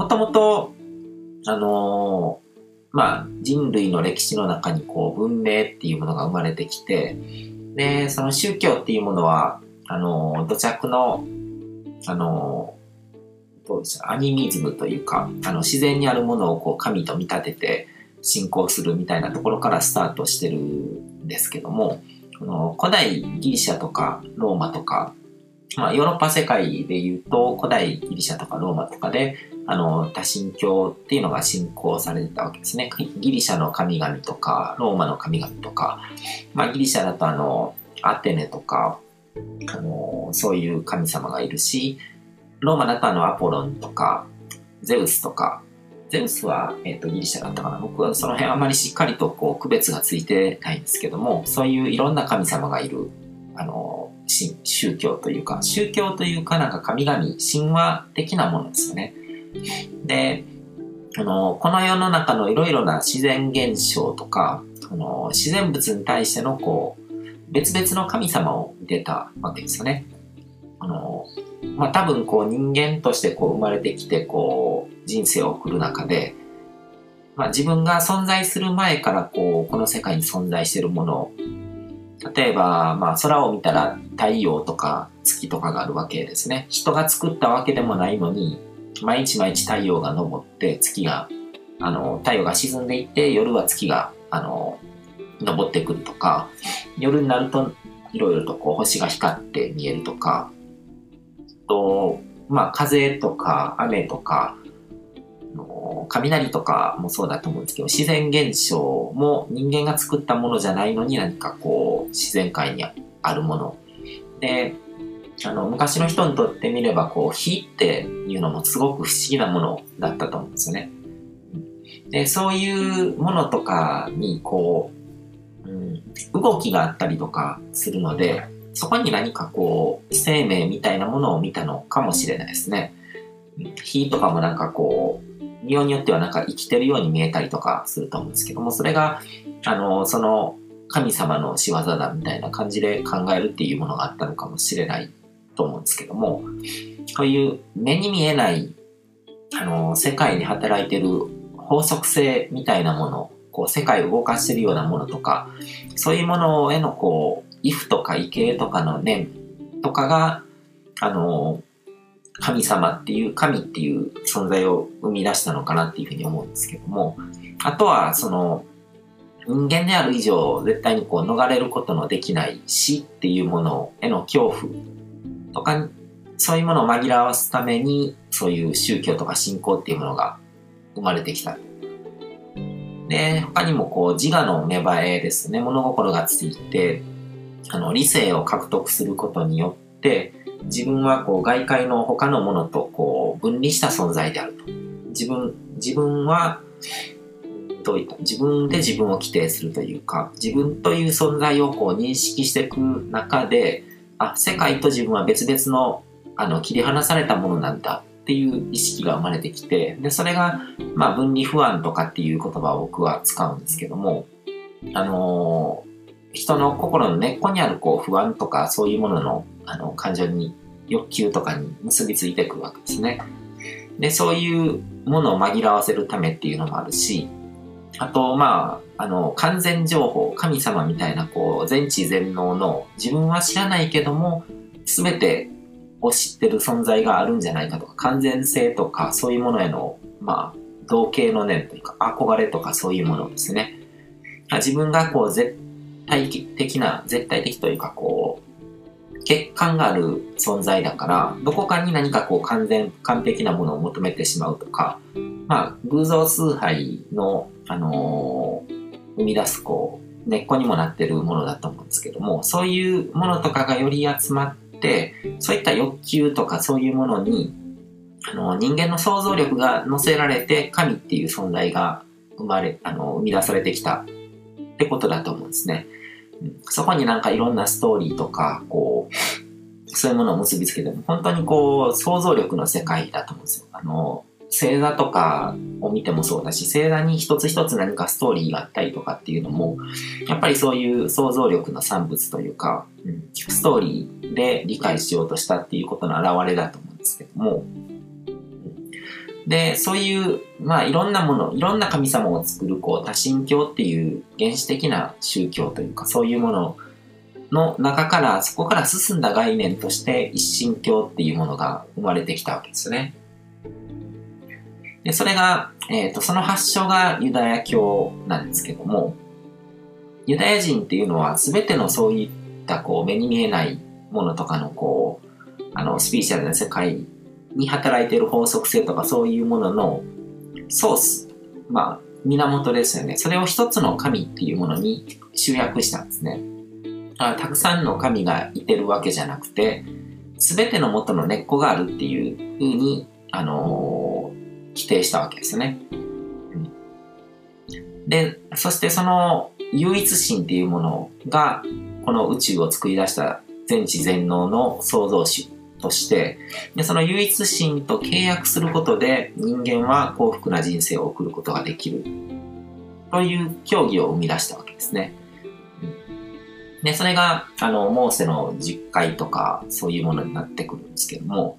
もともと、あのーまあ、人類の歴史の中にこう文明っていうものが生まれてきて、で、その宗教っていうものは、あの、土着の、あの、どうでしょう、アニミズムというか、あの、自然にあるものをこう神と見立てて信仰するみたいなところからスタートしてるんですけども、この古代ギリシャとかローマとか、まあ、ヨーロッパ世界で言うと、古代ギリシャとかローマとかで、あの、多神教っていうのが信仰されてたわけですね。ギリシャの神々とか、ローマの神々とか、まあ、ギリシャだとあの、アテネとか、あの、そういう神様がいるし、ローマだとあの、アポロンとか、ゼウスとか、ゼウスは、えっ、と、ギリシャだったかな。僕はその辺あまりしっかりとこう、区別がついてないんですけども、そういういろんな神様がいる、あの、宗教というか、宗教というかなんか神々、神話的なものですよね。で、あの、この世の中のいろいろな自然現象とか、あの自然物に対してのこう、別々の神様を見てたわけですよね。あの、まあ、多分こう人間としてこう生まれてきてこう人生を送る中で、まあ、自分が存在する前からこうこの世界に存在しているもの例えば、まあ、空を見たら太陽とか月とかがあるわけですね。人が作ったわけでもないのに、毎日毎日太陽が昇って月が、あの、太陽が沈んでいって夜は月が、あの、昇ってくるとか、夜になるといろいろとこう星が光って見えるとか、と、まあ風とか雨とか、雷とかもそうだと思うんですけど、自然現象も人間が作ったものじゃないのに何かこう自然界にあるもの。で、あの、昔の人にとってみれば、こう、火っていうのもすごく不思議なものだったと思うんですよね。で、そういうものとかに、こう、うん、動きがあったりとかするので、そこに何かこう、生命みたいなものを見たのかもしれないですね。火とかもなんかこう、利用によってはなんか生きてるように見えたりとかすると思うんですけども、それが、あの、その神様の仕業だみたいな感じで考えるっていうものがあったのかもしれないと思うんですけども、こういう目に見えない、あの、世界に働いてる法則性みたいなもの、こう、世界を動かしてるようなものとか、そういうものへのこう、if とか畏敬とかの念とかが、あの、神様っていう、神っていう存在を生み出したのかなっていうふうに思うんですけども、あとは、その、人間である以上、絶対にこう逃れることのできない死っていうものへの恐怖とか、そういうものを紛らわすために、そういう宗教とか信仰っていうものが生まれてきた。で、他にもこう自我の芽生えですね、物心がついて、あの、理性を獲得することによって、自分はこう外界の他のものとこう分離した存在であると。自分、自分は、どういった、自分で自分を規定するというか、自分という存在をこう認識していく中で、あ、世界と自分は別々の、あの、切り離されたものなんだっていう意識が生まれてきて、で、それが、まあ、分離不安とかっていう言葉を僕は使うんですけども、あのー、人の心の根っこにあるこう不安とかそういうもののあの感情に欲求とかに結びついていくわけですね。で、そういうものを紛らわせるためっていうのもあるし、あと、まあ、あの、完全情報、神様みたいな、こう、全知全能の、自分は知らないけども、すべてを知ってる存在があるんじゃないかとか、完全性とか、そういうものへの、まあ、同型の念というか、憧れとかそういうものですね。自分がこう、絶対的な、絶対的というか、こう、欠陥がある存在だから、どこかに何かこう完全、完璧なものを求めてしまうとか、まあ、偶像崇拝の、あの、生み出すこう、根っこにもなってるものだと思うんですけども、そういうものとかがより集まって、そういった欲求とかそういうものに、あの、人間の想像力が乗せられて、神っていう存在が生まれ、あの、生み出されてきたってことだと思うんですね。そこになんかいろんなストーリーとか、こう、そういうものを結びつけても、本当にこう、想像力の世界だと思うんですよ。あの、星座とかを見てもそうだし、星座に一つ一つ何かストーリーがあったりとかっていうのも、やっぱりそういう想像力の産物というか、うん、ストーリーで理解しようとしたっていうことの表れだと思うんですけども、で、そういう、まあいろんなもの、いろんな神様を作るこう多神教っていう原始的な宗教というかそういうものの中から、そこから進んだ概念として一神教っていうものが生まれてきたわけですね。で、それが、えっ、ー、と、その発祥がユダヤ教なんですけども、ユダヤ人っていうのは全てのそういったこう目に見えないものとかのこう、あの、スピーチャルな世界に働いている法則性とかそういうもののソース、まあ、源ですよね。それを一つの神っていうものに集約したんですね。たくさんの神がいてるわけじゃなくて、すべての元の根っこがあるっていうふうに、あのー、規定したわけですね。で、そしてその唯一神っていうものが、この宇宙を作り出した全知全能の創造主として、でその唯一神と契約することで人間は幸福な人生を送ることができるという教義を生み出したわけですね。で、それが、あの、モーセの実会とか、そういうものになってくるんですけども、